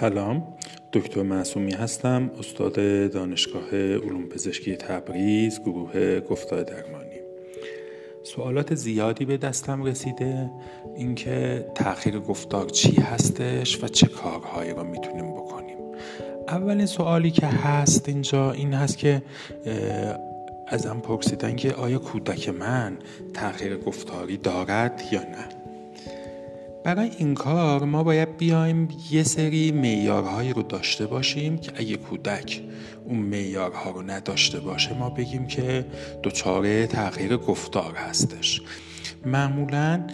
سلام. دکتر معصومی هستم استاد دانشگاه علوم پزشکی تبریز گروه گفتار درمانی. سوالات زیادی به دستم رسیده اینکه تاخیر گفتار چی هستش و چه کارهایی رو می‌تونیم بکنیم. اولین سوالی که هست اینجا این هست که ازم پرسیدن که آیا کودک من تاخیر گفتاری دارد یا نه؟ برای این کار ما باید بیایم یه سری میارهایی رو داشته باشیم که اگه کودک اون میارها رو نداشته باشه ما بگیم که دچار تغییر گفتار هستش. معمولا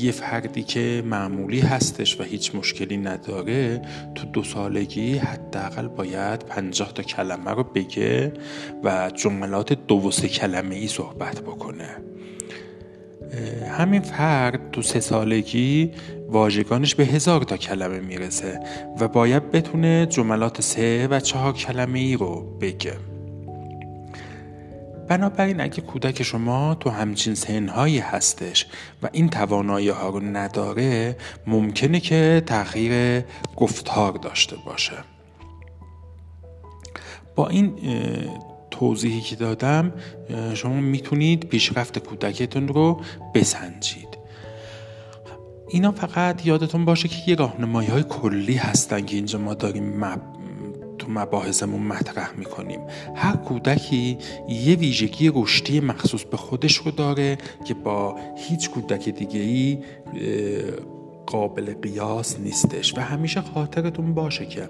یه فردی که معمولی هستش و هیچ مشکلی نداره تو دو سالگی حداقل باید پنجاه تا کلمه رو بگه و جملات دو و سه کلمه ای صحبت بکنه. همین فرد تو سه سالگی واژگانش به هزار تا کلمه می‌رسه و باید بتونه جملات سه و چهار کلمه ای رو بگه. بنابراین اگه کودک شما تو همچین سنهایی هستش و این توانایی ها رو نداره ممکنه که تغییر گفتار داشته باشه. با این توضیحی که دادم شما می‌تونید پیشرفت کودکتون رو بسنجید. اینا فقط یادتون باشه که یه راهنمایی های کلی هستن که اینجا ما داریم مب... تو مباحثمون مطرح می‌کنیم. هر کودکی یه ویژگی رشدی مخصوص به خودش رو داره که با هیچ کودک دیگه ای قابل قیاس نیستش و همیشه خاطرتون باشه که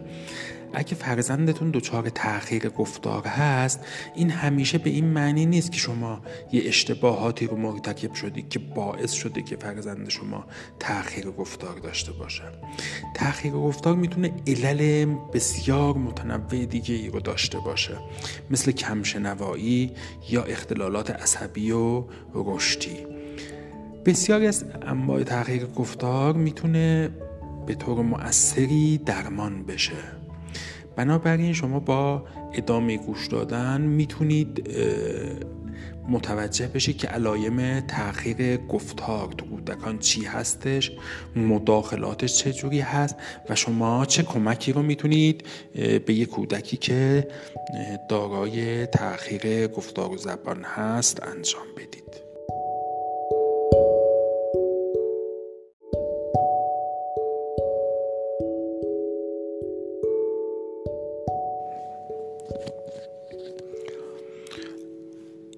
اگه فرزندتون دچار تاخیر گفتار هست این همیشه به این معنی نیست که شما یه اشتباهاتی رو مرتکب شدید که باعث شده که فرزند شما تاخیر گفتار داشته باشه. تاخیر گفتار می‌تونه علل بسیار متنوع دیگه ای رو داشته باشه مثل کمشنوایی یا اختلالات عصبی و رشدی. بسیاری از انواع تغییر گفتار می‌تونه به طور مؤثری درمان بشه. بنابراین شما با ادامه گوش دادن می‌تونید متوجه بشید که علایم تغییر گفتار تو کودکان چی هستش مداخلاتش چه جوری هست و شما چه کمکی رو می‌تونید به یک کودکی که دارای تغییر گفتار و زبان هست انجام بدید.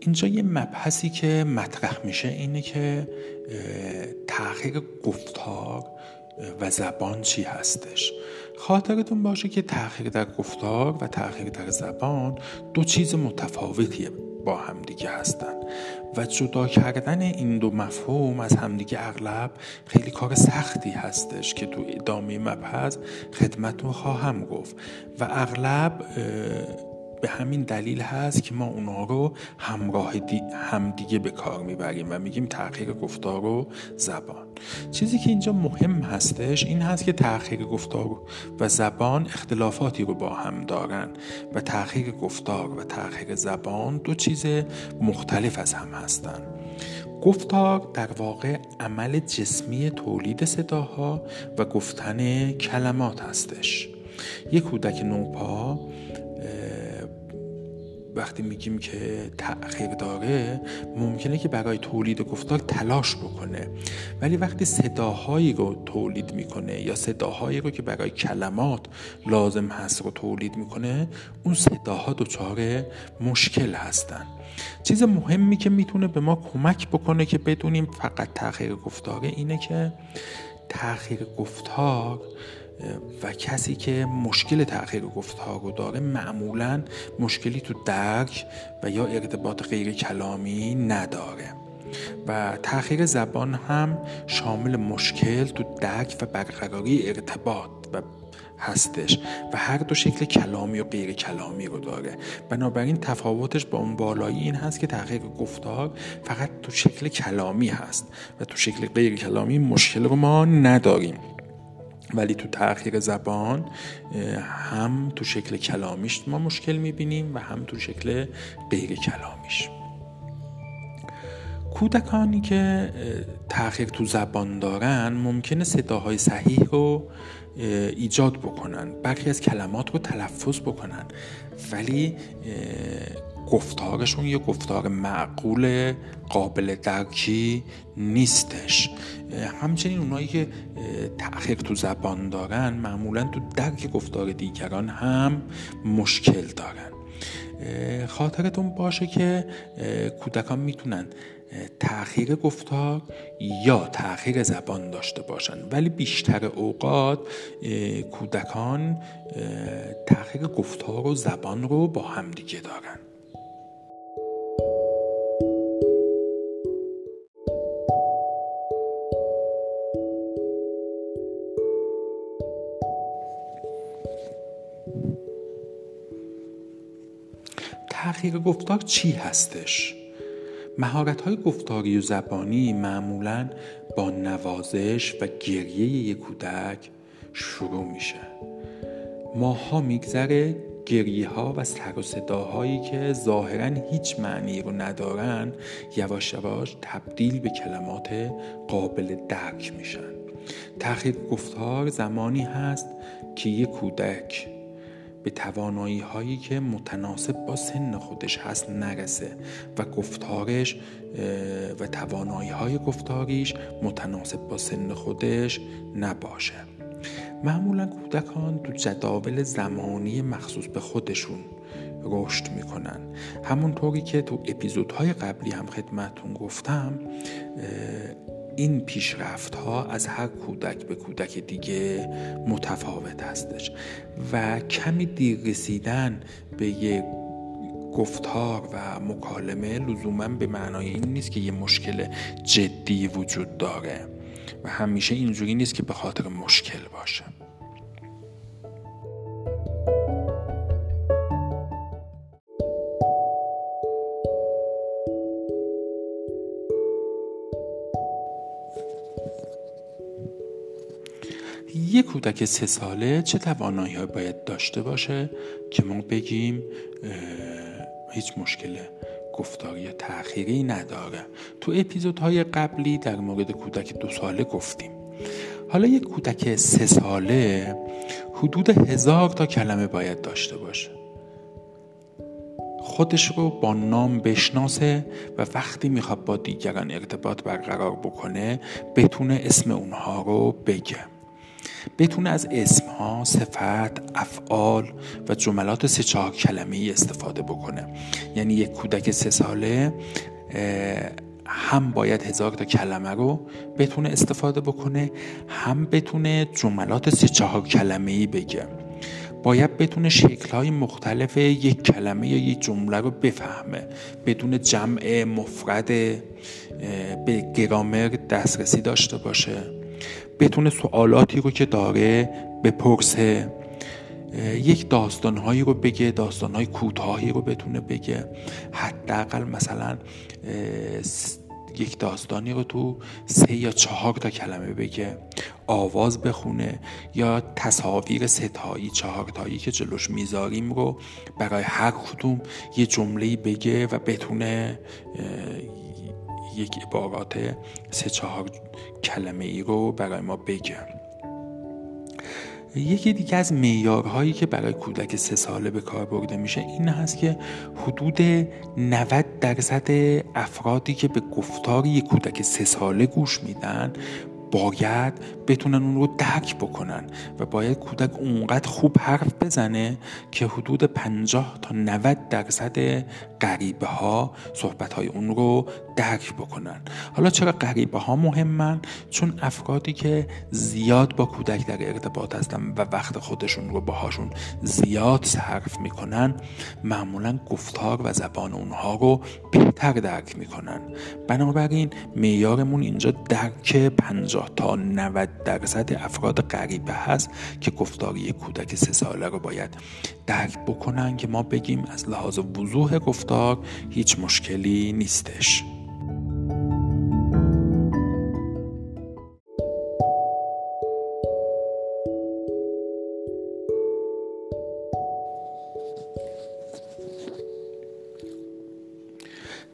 اینجا یه مبحثی که مطرح میشه اینه که تغییر گفتار و زبان چی هستش. خاطرتون باشه که تغییر در گفتار و تغییر در زبان دو چیز متفاوتی با همدیگه هستن. و جدا کردن این دو مفهوم از همدیگه اغلب خیلی کار سختی هستش که تو ادامه مبحث خدمتون خواهم گفت. و اغلب به همین دلیل هست که ما اونا رو همراه دی همدیگه به کار می‌بریم و میگیم تغییر گفتار و زبان. چیزی که اینجا مهم هستش این هست که تغییر گفتار و زبان اختلافاتی رو با هم دارن و تغییر گفتار و تغییر زبان دو چیز مختلف از هم هستن. گفتار در واقع عمل جسمی تولید صداها و گفتن کلمات هستش. یک کودک نوپا وقتی میگیم که تأخیر داره ممکنه که برای تولید گفتار تلاش بکنه. ولی وقتی صداهایی رو تولید می‌کنه یا صداهایی رو که برای کلمات لازم هست رو تولید می‌کنه اون صداها دچار مشکل هستن. چیز مهمی که می‌تونه به ما کمک بکنه که بدونیم فقط تأخیر گفتاره اینه که تأخیر گفتار و کسی که مشکل تأخیر گفتار رو داره معمولا مشکلی تو درک و یا ارتباط غیر کلامی نداره. و تأخیر زبان هم شامل مشکل تو درک و برقراری ارتباط و هستش و هر دو شکل کلامی و غیر کلامی رو داره. بنابراین تفاوتش با اون بالایی این هست که تغییر گفتار فقط تو شکل کلامی هست و تو شکل غیر کلامی مشکل رو ما نداریم. ولی تو تأخیر زبان هم تو شکل کلامیش ما مشکل می‌بینیم و هم تو شکل غیر کلامیش. کودکانی که تاخیر تو زبان دارن ممکنه صداهای صحیح رو ایجاد بکنن برخی از کلمات رو تلفظ بکنن. ولی گفتارشون یه گفتار معقول قابل درکی نیستش. همچنین اونایی که تأخیر تو زبان دارن معمولا تو درک گفتار دیگران هم مشکل دارن. خاطرتون باشه که کودکان می‌تونن تأخیر گفتار یا تأخیر زبان داشته باشند ولی بیشتر اوقات کودکان تأخیر گفتار و زبان رو با همدیگه دارن. تأخیر گفتار چی هستش؟ مهارت های گفتاری و زبانی معمولا با نوازش و گریه یک کودک شروع میشه ماها میگذره گریه ها و سر و صداهایی که ظاهرا هیچ معنی رو ندارن یواش یواش تبدیل به کلمات قابل درک میشن تأخیر گفتار زمانی هست که یک کودک به توانایی هایی که متناسب با سن خودش هست نرسه و گفتارش و توانایی های گفتاریش متناسب با سن خودش نباشه. معمولا کودکان تو جداول زمانی مخصوص به خودشون رشد می‌کنن. همونطوری که تو اپیزودهای قبلی هم خدمتون گفتم این پیشرفت ها از هر کودک به کودک دیگه متفاوت هستش. و کمی دیر رسیدن به یک گفتار و مکالمه لزوما به معنای این نیست که یه مشکل جدی وجود داره. و همیشه اینجوری نیست که به خاطر مشکل باشه. یه کودک سه ساله چه توانایی باید داشته باشه که ما بگیم هیچ مشکل گفتاری یا تأخیری نداره. تو اپیزودهای قبلی در مورد کودک دو ساله گفتیم. حالا یک کودک سه ساله حدود هزار تا کلمه باید داشته باشه. خودش رو با نام بشناسه و وقتی می‌خواد با دیگران ارتباط برقرار بکنه بتونه اسم اونها رو بگه. بتونه از اسمها، صفت، افعال و جملات سه چهار کلمه ای استفاده بکنه. یعنی یک کودک سه ساله هم باید هزار تا کلمه رو بتونه استفاده بکنه هم بتونه جملات سه چهار کلمه ای بگه. باید بتونه شکلهای مختلف یک کلمه یا یک جمله رو بفهمه. بدون جمع مفرد به گرامر دسترسی داشته باشه. بتونه سوالاتی رو که داره بپرسه یک داستانهایی رو بگه داستانهای کوتاهی رو بتونه بگه. حداقل مثلا یک داستانی رو تو سه یا چهار تا کلمه بگه. آواز بخونه یا تصاویر ستایی چهارتایی که جلوش می‌ذاریم رو برای هر کدوم یه جمله بگه و بتونه یک عبارات سه چهار کلمه ای رو برای ما بگم یکی دیگه از میارهایی که برای کودک سه ساله به کار برده میشه این هست که حدود 90 درصد افرادی که به گفتار یک کودک سه ساله گوش میدن باید بتونن اون رو درک بکنن و باید کودک اونقدر خوب حرف بزنه که حدود 50 تا 90 درصد غریبه ها صحبت های اون رو درک بکنن. حالا چرا غریبه ها مهمن؟ چون افرادی که زیاد با کودک در ارتباط هستن و وقت خودشون رو باهاشون زیاد صرف می‌کنن معمولا گفتار و زبان اونها رو بهتر درک می‌کنن. بنابراین میارمون اینجا درک 50 تا 90 درصد افراد غریبه هست که گفتاری کودک سه ساله رو باید درک بکنن که ما بگیم از لحاظ وضوح گفتار هیچ مشکلی نیستش.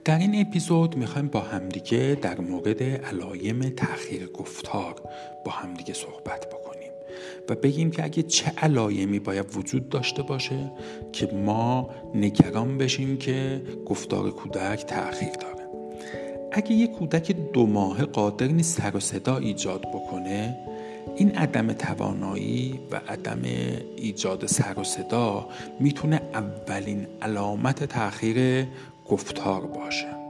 در این اپیزود می‌خوایم با همدیگه در مورد علایم تأخیر گفتار با همدیگه صحبت بکنیم و بگیم که اگه چه علایمی باید وجود داشته باشه که ما نگران بشیم که گفتار کودک تأخیر داره. اگه یه کودک دو ماه قادر نیست سر و صدا ایجاد بکنه این عدم توانایی و عدم ایجاد سر و صدا می‌تونه اولین علامت تاخیر گفتار باشه.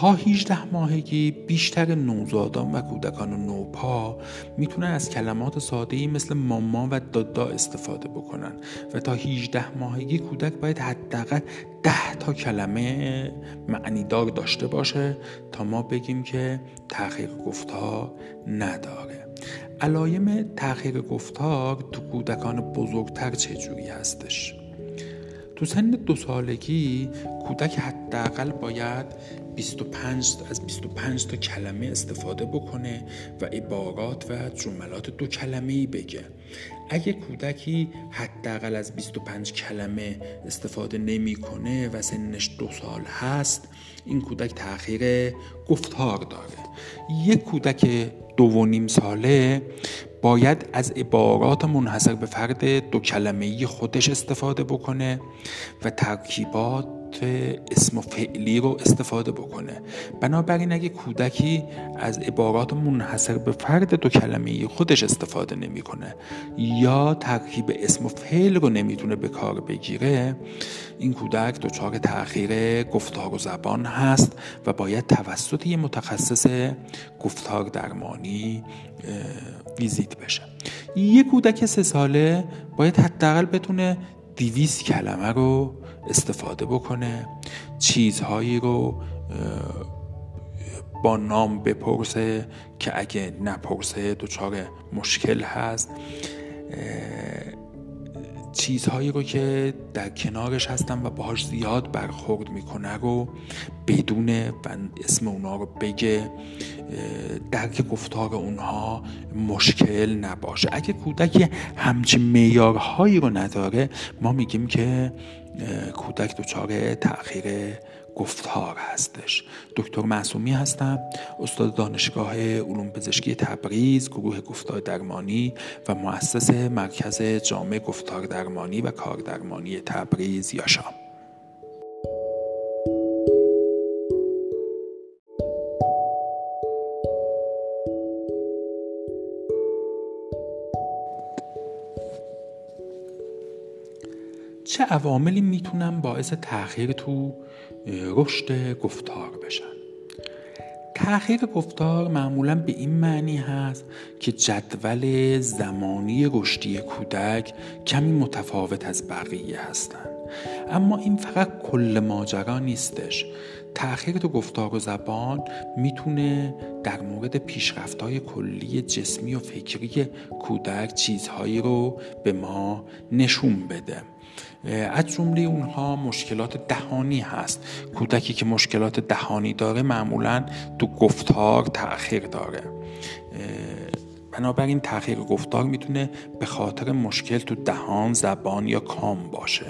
تا 18 ماهگی بیشتر نوزادان و کودکان نوپا می‌تونن از کلمات ساده مثل ماما و دادا استفاده بکنن و تا 18 ماهگی کودک باید حداقل 10 تا کلمه معنیدار داشته باشه تا ما بگیم که تحقیق گفتار نداره. علایم تحقیق گفتار تو کودکان بزرگتر چجوری هستش؟ تو سن دو سالگی کودک حداقل باید 25 از 25 تا کلمه استفاده بکنه و عبارات و جملات دو کلمه ای بگه. اگه کودکی حداقل از 25 کلمه استفاده نمی‌کنه و سنش دو سال هست این کودک تاخیر گفتار داره. یک کودک دو و نیم ساله باید از عبارات منحصر به فرد دو کلمه خودش استفاده بکنه و ترکیبات اسم و فعلی رو استفاده بکنه. بنابراین اگه کودکی از عبارات منحصر به فرد دو کلمه خودش استفاده نمی‌کنه یا ترکیب اسم و فعل رو نمی‌تونه به کار بگیره این کودک دچار تاخیر گفتار و زبان هست و باید توسط یه متخصص گفتار درمانی ویزیت بشه. یه کودک سه ساله باید حداقل بتونه دیویس کلمه رو استفاده بکنه چیزهایی رو با نام بپرسه که اگه نپرسه دچار مشکل هست. چیزهایی رو که در کنارش هستن و باهاش زیاد برخورد می‌کنه رو بدونه و اسم اونا رو بگه درک گفتار اونها مشکل نباشه. اگه کودک همچین میارهایی رو نداره ما میگیم که کودک دچار تأخیر گفتار هستش. دکتر معصومی هستم استاد دانشگاه علوم پزشکی تبریز گروه گفتار درمانی و مؤسس مرکز جامع گفتار درمانی و کاردرمانی تبریز یاشام چه عواملی می‌تونن باعث تاخیر تو رشد گفتار بشن؟ تاخیر گفتار معمولا به این معنی هست که جدول زمانی رشدی کودک کمی متفاوت از بقیه هستند اما این فقط کل ماجرا نیستش. تأخیر تو گفتار و زبان می‌تونه در مورد پیشرفتهای کلی جسمی و فکری کودک چیزهایی رو به ما نشون بده. از جمله اونها مشکلات دهانی هست. کودکی که مشکلات دهانی داره معمولا تو گفتار تأخیر داره. بنابراین تأخیر گفتار می‌تونه به خاطر مشکل تو دهان زبان یا کام باشه.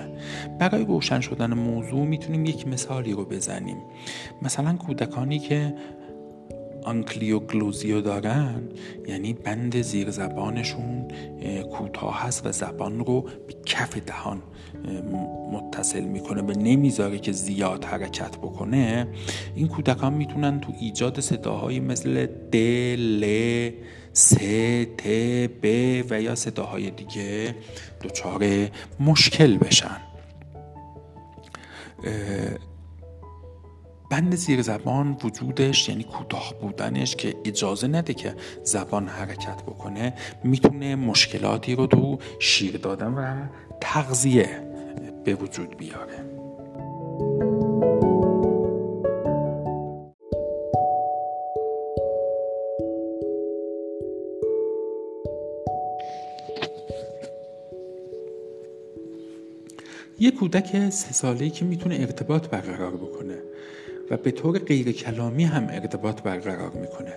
برای روشن شدن موضوع می‌تونیم یک مثالی رو بزنیم. مثلا کودکانی که آنکلیوگلوزیو دارن یعنی بند زیر زبانشون کوتاه هست و زبان رو به کف دهان متصل می‌کنه و نمی‌ذاره که زیاد حرکت بکنه این کودکان می‌تونن تو ایجاد صداهایی مثل د ل س ت ب و یا صداهای دیگه دچار مشکل بشن. بند زیر زبان وجودش یعنی کوتاه بودنش که اجازه نده که زبان حرکت بکنه می‌تونه مشکلاتی رو تو شیر دادن و تغذیه به وجود بیاره. یه کودک سه ساله‌ای که می‌تونه ارتباط برقرار بکنه و به طور غیر کلامی هم ارتباط برقرار می‌کنه.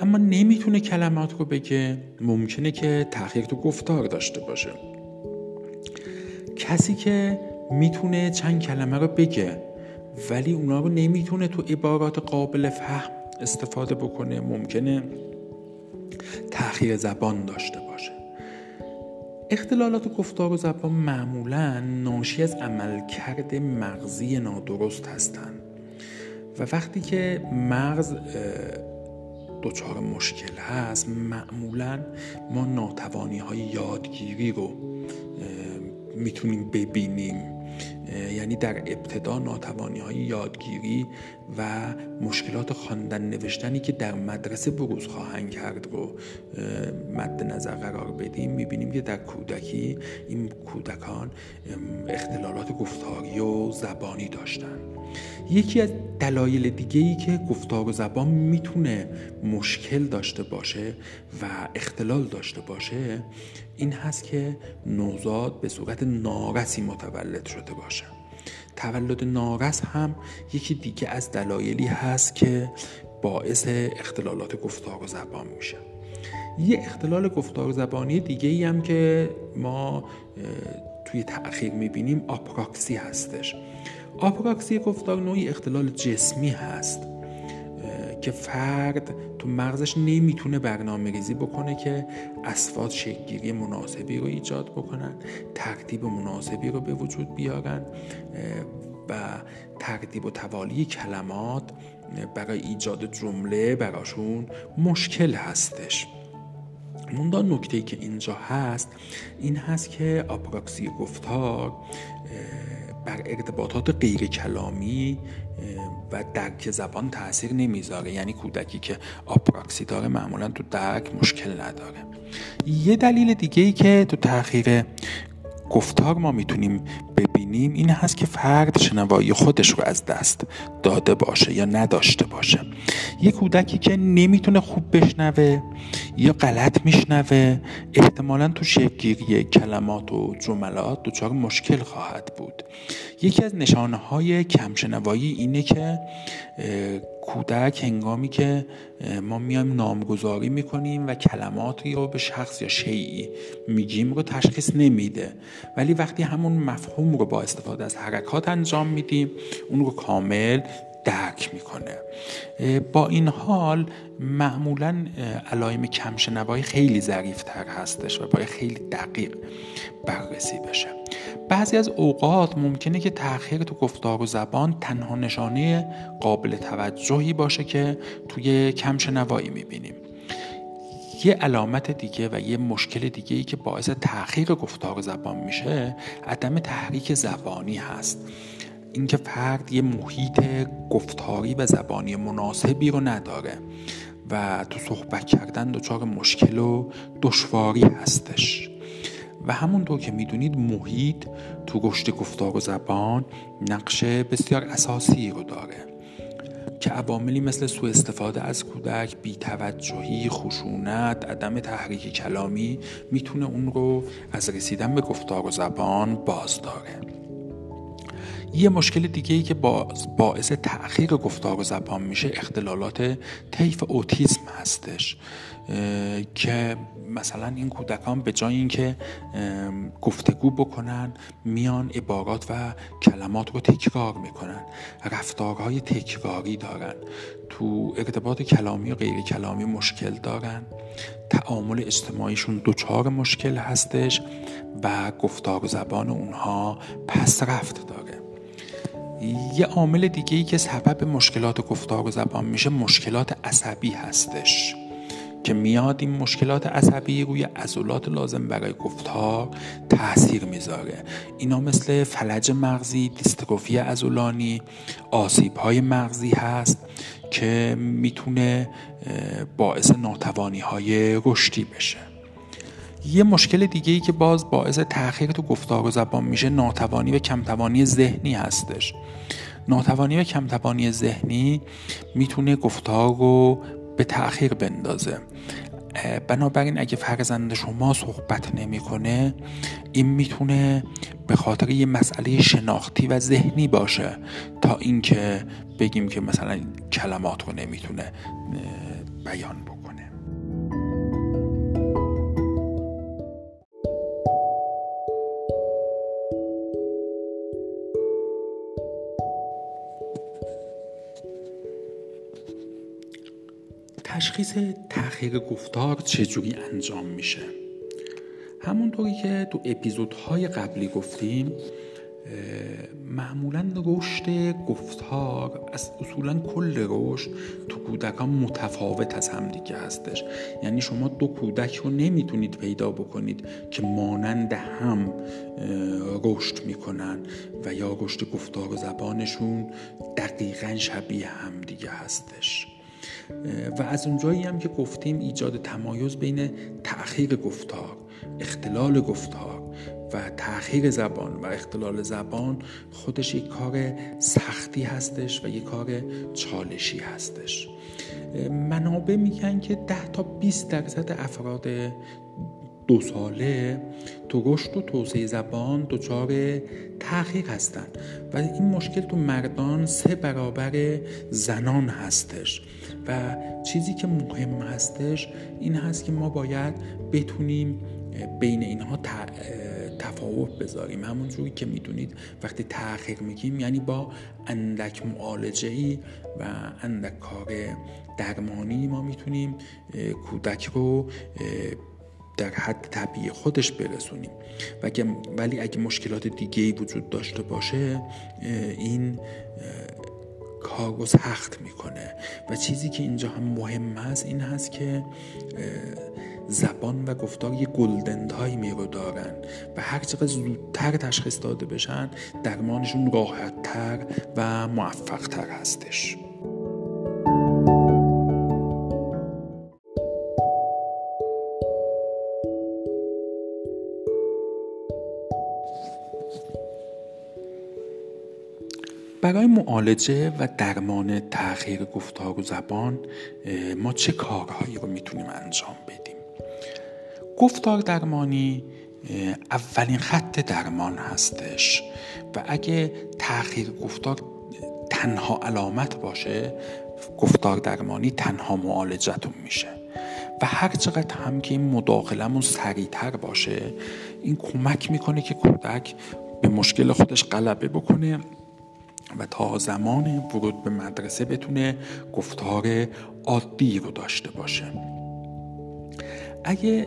اما نمی‌تونه کلمات رو بگه ممکنه که تاخیر تو گفتار داشته باشه. کسی که می‌تونه چند کلمه رو بگه ولی اونا رو نمی‌تونه تو عبارات قابل فهم استفاده بکنه. ممکنه تأخیر زبان داشته باشه. اختلالات گفتار و زبان معمولا ناشی از عملکرد مغزی نادرست هستند و وقتی که مغز دچار مشکل هست معمولا ما ناتوانی های یادگیری رو می‌تونیم ببینیم. یعنی در ابتدا ناتوانی های یادگیری و مشکلات خواندن نوشتنی که در مدرسه بروز خواهند کرد رو مد نظر قرار بدیم. می‌بینیم که در کودکی این کودکان اختلالات گفتاری و زبانی داشتن. یکی از دلایل دیگه ای که گفتار و زبان می‌تونه مشکل داشته باشه و اختلال داشته باشه این هست که نوزاد به صورت نارسی متولد شده باشه. تولد نارس هم یکی دیگه از دلایلی هست که باعث اختلالات گفتار و زبان میشه. یه اختلال گفتار زبانی دیگه ای هم که ما توی تأخیر می‌بینیم آپراکسی هستش. آپراکسی گفتار نوعی اختلال جسمی هست. که فرد تو مغزش نمی‌تونه برنامه ریزی بکنه که اسفاد شکلگیری مناسبی رو ایجاد بکنن ترتیب مناسبی رو به وجود بیارن و ترتیب و توالی کلمات برای ایجاد جمله براشون مشکل هستش. موندا نکته که اینجا هست این هست که آپراکسی گفتار بر ارتباطات غیر کلامی و درک زبان تاثیر نمی‌ذاره. یعنی کودکی که آپراکسی داره معمولا تو درک مشکل نداره. یه دلیل دیگه ای که تو تاخیر گفتار ما می‌تونیم ببینیم این هست که فرد شنوایی خودش رو از دست داده باشه یا نداشته باشه. یه کودکی که نمی‌تونه خوب بشنوه یا غلط میشنوه احتمالا تو شکلگیری کلمات و جملات دچار مشکل خواهد بود. یکی از نشانه های کمشنوایی اینه که کودک هنگامی که ما میایم نامگذاری می‌کنیم و کلماتی رو به شخص یا شیعی میگیم رو تشخیص نمیده. ولی وقتی همون مفهوم رو با استفاده از حرکات انجام میدیم اون رو کامل درک می‌کنه. با این حال معمولا علائم کمشنوایی خیلی ظریفتر هستش و باید خیلی دقیق بررسی بشه. بعضی از اوقات ممکنه که تاخیر تو گفتار و زبان تنها نشانه قابل توجهی باشه که توی کمشنوایی می‌بینیم. یه علامت دیگه و یه مشکل دیگه ای که باعث تاخیر گفتار زبان میشه عدم تحریک زبانی هست. اینکه فرد یه محیط گفتاری و زبانی مناسبی رو نداره و تو صحبت کردن دچار مشکل و دشواری هستش. و همونطور که می‌دونید محیط تو رشد گفتار و زبان نقش بسیار اساسی رو داره که عواملی مثل سوء استفاده از کودک بیتوجهی خشونت عدم تحریک کلامی می‌تونه اون رو از رسیدن به گفتار و زبان باز داره. یه مشکل دیگه ای که باعث تأخیر گفتار و زبان میشه اختلالات طیف اوتیسم هستش. که مثلا این کودکان به جای اینکه گفتگو بکنن میان عبارات و کلمات رو تکرار می‌کنن. رفتارهای تکراری دارن. تو ارتباط کلامی و غیر کلامی مشکل دارن. تعامل اجتماعیشون دچار مشکل هستش و گفتار زبان اونها پس رفت داره. یه عامل دیگه ای که سبب مشکلات گفتار و زبان میشه مشکلات عصبی هستش. که میاد این مشکلات عصبی روی عضلات لازم برای گفتار تاثیر می‌ذاره. اینا مثل فلج مغزی دیستروفی عضلانی آسیب های مغزی هست که می‌تونه باعث ناتوانی های رشدی بشه. یه مشکل دیگه ای که باز باعث تاخیر تو گفتار و زبان میشه ناتوانی و کمتوانی ذهنی هستش. ناتوانی و کمتوانی ذهنی می‌تونه گفتار رو به تأخیر بندازه. بنابراین اگه فرزند شما صحبت نمی‌کنه این می‌تونه به خاطر یه مسئله شناختی و ذهنی باشه تا اینکه بگیم که مثلا کلمات رو نمی‌تونه بیان بکنه. تشخیص تأخیر گفتار چجوری انجام میشه. همونطوری که تو اپیزودهای قبلی گفتیم معمولا رشد گفتار از اصولا کل رشد تو کودکان متفاوت از همدیگه هستش. یعنی شما دو کودک رو نمی‌تونید پیدا بکنید که مانند هم رشد می‌کنن و یا رشد گفتار و زبانشون دقیقا شبیه همدیگه هستش. و از اونجایی هم که گفتیم ایجاد تمایز بین تأخیر گفتار اختلال گفتار و تأخیر زبان و اختلال زبان خودش یک کار سختی هستش و یک کار چالشی هستش. منابع میگن که 10 تا 20 درصد افراد دو ساله تو رشد و توسعه زبان دچار تأخیر هستند و این مشکل تو مردان سه برابر زنان هستش و چیزی که مهم هستش این هست که ما باید بتونیم بین اینها تفاوت بذاریم. همونجوری که می‌دونید وقتی تاخیر میگیم یعنی با اندک معالجه ای و اندک کار درمانی ما می‌تونیم کودک رو در حد طبیعی خودش برسونیم. ولی اگه مشکلات دیگه ای وجود داشته باشه این کار رو سخت می‌کنه. و چیزی که اینجا هم مهم است این هست که زبان و گفتار یه گلدن تایمی رو دارن. و هر چقدر زودتر تشخیص داده بشن درمانشون راحتتر و موفقتر هستش. برای معالجه و درمان تغییر گفتار و زبان ما چه کارهایی رو می‌تونیم انجام بدیم؟ گفتار درمانی اولین خط درمان هستش و اگه تغییر گفتار تنها علامت باشه گفتار درمانی تنها معالجتون میشه. و هر چقدر هم که این مداخلمون سریعتر باشه این کمک می‌کنه که کودک به مشکل خودش غلبه بکنه. و تا زمان ورود به مدرسه بتونه گفتار عادی رو داشته باشه. اگه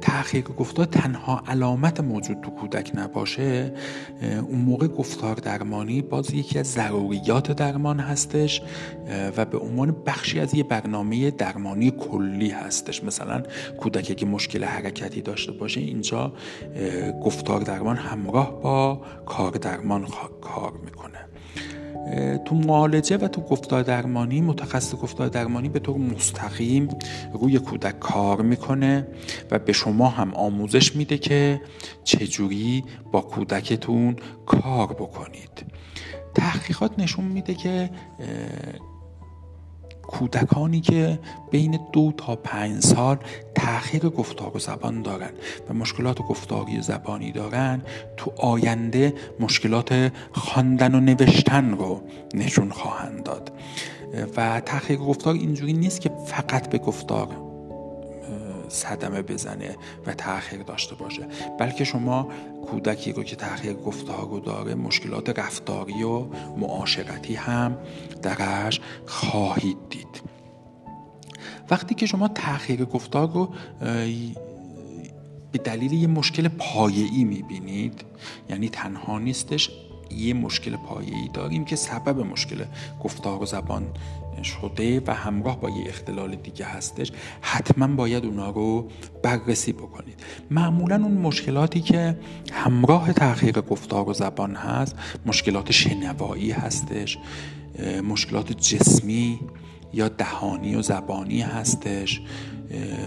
تحقیق گفتار تنها علامت موجود تو کودک نباشه اون موقع گفتار درمانی باز یکی از ضروریات درمان هستش و به عنوان بخشی از یه برنامه درمانی کلی هستش. مثلا کودک که مشکل حرکتی داشته باشه اینجا گفتار درمان همراه با کار درمان کار می‌کنه. تو معالجه و تو گفتار درمانی متخصص گفتار درمانی به طور مستقیم روی کودک کار می‌کنه و به شما هم آموزش میده که چجوری با کودکتون کار بکنید. تحقیقات نشون میده که کودکانی که بین دو تا پنج سال تاخیر گفتار و زبان دارن و مشکلات گفتاری زبانی دارن تو آینده مشکلات خواندن و نوشتن رو نشون خواهند داد. و تاخیر گفتار اینجوری نیست که فقط به گفتار صدمه بزنه و تاخیر داشته باشه بلکه شما کودکی رو که تاخیر گفتار رو داره مشکلات رفتاری و معاشرتی هم درش خواهید دید. وقتی که شما تاخیر گفتار رو به دلیل یه مشکل پایه‌ای می‌بینید یعنی تنها نیستش یه مشکل پایه‌ای داریم که سبب مشکل گفتار و زبان شده و همراه با یه اختلال دیگه هستش حتما باید اونا رو بررسی بکنید. معمولا اون مشکلاتی که همراه تغییر گفتار و زبان هست مشکلات شنوایی هستش مشکلات جسمی یا دهانی و زبانی هستش.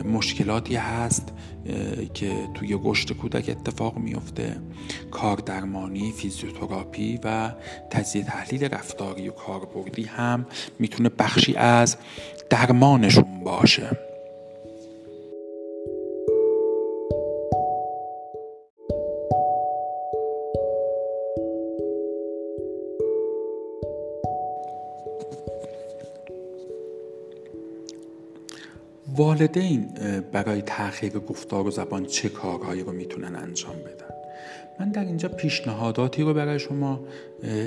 مشکلاتی هست که توی گشت کودک اتفاق میفته کار درمانی فیزیوتراپی و تجزیه تحلیل رفتاری و کاربردی هم می‌تونه بخشی از درمانشون باشه. والدین برای تحقیق گفتار و زبان چه کارهایی رو می‌تونن انجام بدن؟ من در اینجا پیشنهاداتی رو برای شما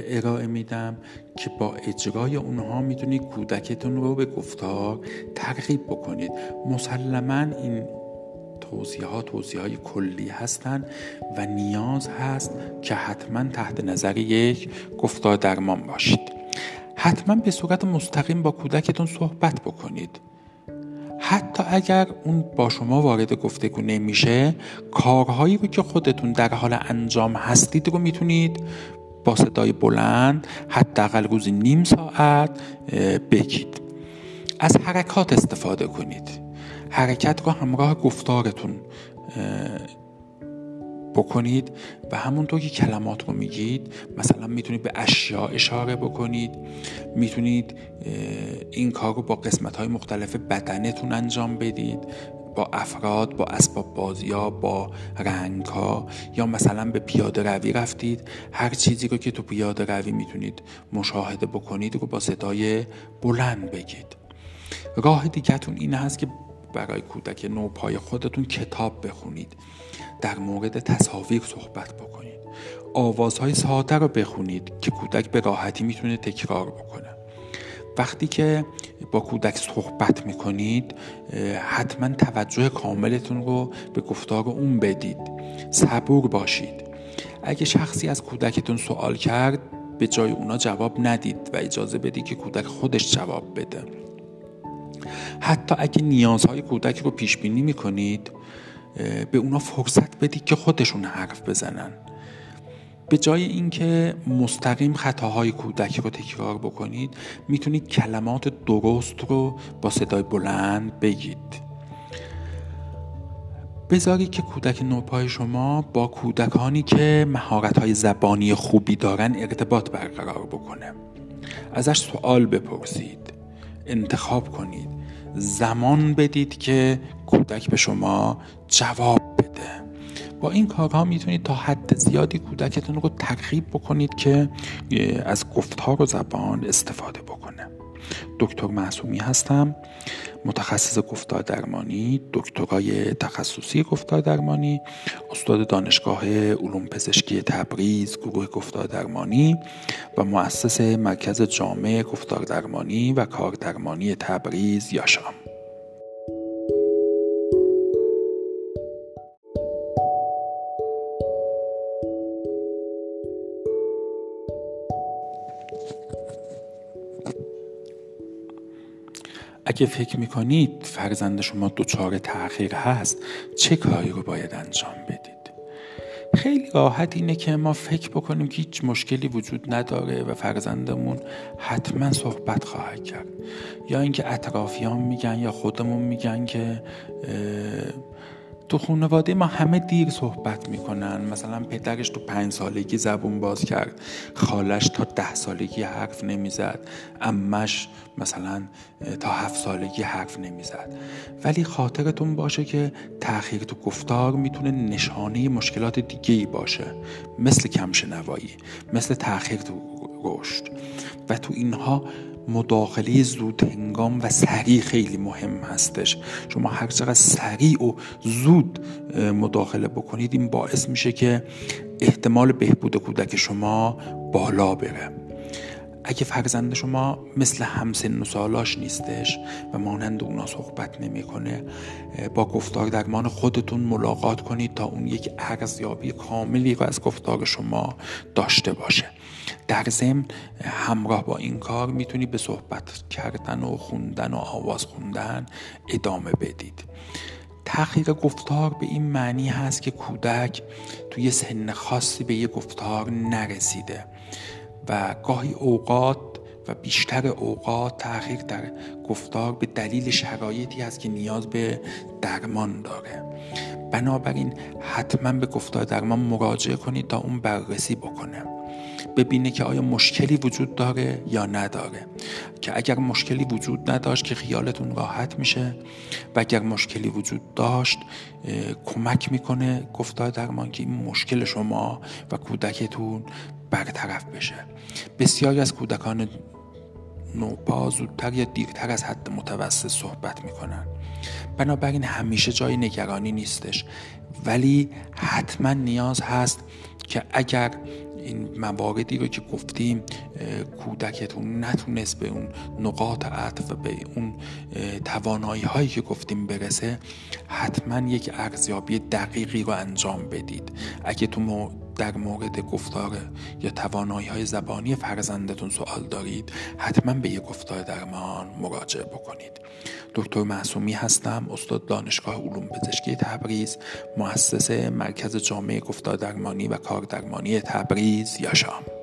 ارائه میدم که با اجرای اونها می‌تونید کودکتون رو به گفتار ترغیب بکنید. مسلما این توضیح ها توضیح های کلی هستند و نیاز هست که حتما تحت نظر یک گفتار درمان باشید. حتما به صورت مستقیم با کودکتون صحبت بکنید. حتی اگر اون با شما وارد گفتگو نمیشه کارهایی رو که خودتون در حال انجام هستید رو می‌تونید با صدای بلند حداقل روزی نیم ساعت بگید از حرکات استفاده کنید. حرکت رو همراه گفتارتون بکنید و همونطور که کلمات رو میگید مثلا می‌تونید به اشیاء اشاره بکنید می‌تونید این کار رو با قسمت های مختلف بدنتون انجام بدید با افراد با اسباب بازی ها با رنگ ها یا مثلا به پیاده روی رفتید. هر چیزی رو که تو پیاده روی می‌تونید مشاهده بکنید رو با صدای بلند بگید. راه دیگهتون این هست که برای کودک نوپای خودتون کتاب بخونید. در مورد تصاویر صحبت بکنید. آوازهای ساده رو بخونید که کودک به راحتی می‌تونه تکرار بکنه. وقتی که با کودک صحبت می‌کنید حتما توجه کاملتون رو به گفتار اون بدید. صبور باشید. اگه شخصی از کودکتون سوال کرد به جای اونا جواب ندید و اجازه بدید که کودک خودش جواب بده. حتی اگه نیازهای کودک رو پیش بینی می‌کنید به اونا فرصت بدید که خودشون حرف بزنن. به جای اینکه مستقیم خطاهای کودک رو تکرار بکنید می‌تونید کلمات درست رو با صدای بلند بگید. بذارید که کودک نوپای شما با کودکانی که مهارت های زبانی خوبی دارن ارتباط برقرار بکنه. ازش سوال بپرسید. انتخاب کنید. زمان بدید که کودک به شما جواب بده. با این کارها می‌تونید تا حد زیادی کودکتون رو ترغیب بکنید که از گفتار و زبان استفاده بکنه. دکتر معصومی هستم متخصص گفتار درمانی دکترای تخصصی گفتار درمانی استاد دانشگاه علوم پزشکی تبریز گروه گفتار درمانی و مؤسس مرکز جامع گفتار درمانی و کار درمانی تبریز یاشام اگه فکر می‌کنید فرزند شما دچار تاخیر هست چه کاری رو باید انجام بدید؟ خیلی راحت اینه که ما فکر بکنیم که هیچ مشکلی وجود نداره و فرزندمون حتما صحبت خواهد کرد. یا اینکه اطرافیان میگن یا خودمون میگن که تو خانواده ما همه دیر صحبت می‌کنن. مثلا پدرش تو پنج سالگی زبون باز کرد. خالش تا ده سالگی حرف نمی‌زد. امش مثلا تا هفت سالگی حرف نمی‌زد. ولی خاطرتون باشه که تاخیر تو گفتار می‌تونه نشانه مشکلات دیگه ای باشه. مثل کمشنوایی مثل تاخیر تو رشد و تو اینها مداخله زود هنگام و سریع خیلی مهم هستش. شما هر چقدر سریع و زود مداخله بکنید این باعث میشه که احتمال بهبود کودک شما بالا بره. اگه فرزند شما مثل همسن و سالاش نیستش و مانند اونا صحبت نمی‌کنه با گفتار درمان خودتون ملاقات کنید تا اون یک ارزیابی کاملی رو از گفتار شما داشته باشه. در ضمن همراه با این کار می‌تونید به صحبت کردن و خوندن و آواز خوندن ادامه بدید. تغییر گفتار به این معنی هست که کودک توی سن خاصی به یه گفتار نرسیده و گاهی اوقات و بیشتر اوقات تغییر در گفتار به دلیل شرایطی هست که نیاز به درمان داره. بنابراین حتما به گفتار درمان مراجعه کنید تا اون بررسی بکنه. ببینه که آیا مشکلی وجود داره یا نداره. که اگر مشکلی وجود نداشت که خیالتون راحت میشه و اگر مشکلی وجود داشت کمک می‌کنه گفتار درمان که این مشکل شما و کودکتون برطرف بشه. بسیاری از کودکان نوپا زودتر یا دیرتر از حد متوسط صحبت می‌کنن. بنابراین همیشه جای نگرانی نیستش. ولی حتما نیاز هست که اگر این مواردی رو که گفتیم کودکتون نتونست به اون نقاط عطف و به اون توانایی هایی که گفتیم برسه حتما یک ارزیابی دقیقی رو انجام بدید. اگه تو در مورد گفتار یا توانایی های زبانی فرزندتون سوال دارید حتما به یک گفتار درمان مراجعه بکنید. دکتر معصومی هستم استاد دانشگاه علوم پزشکی تبریز مؤسس مرکز جامعه گفتار درمانی و کار درمانی تبریز یاشام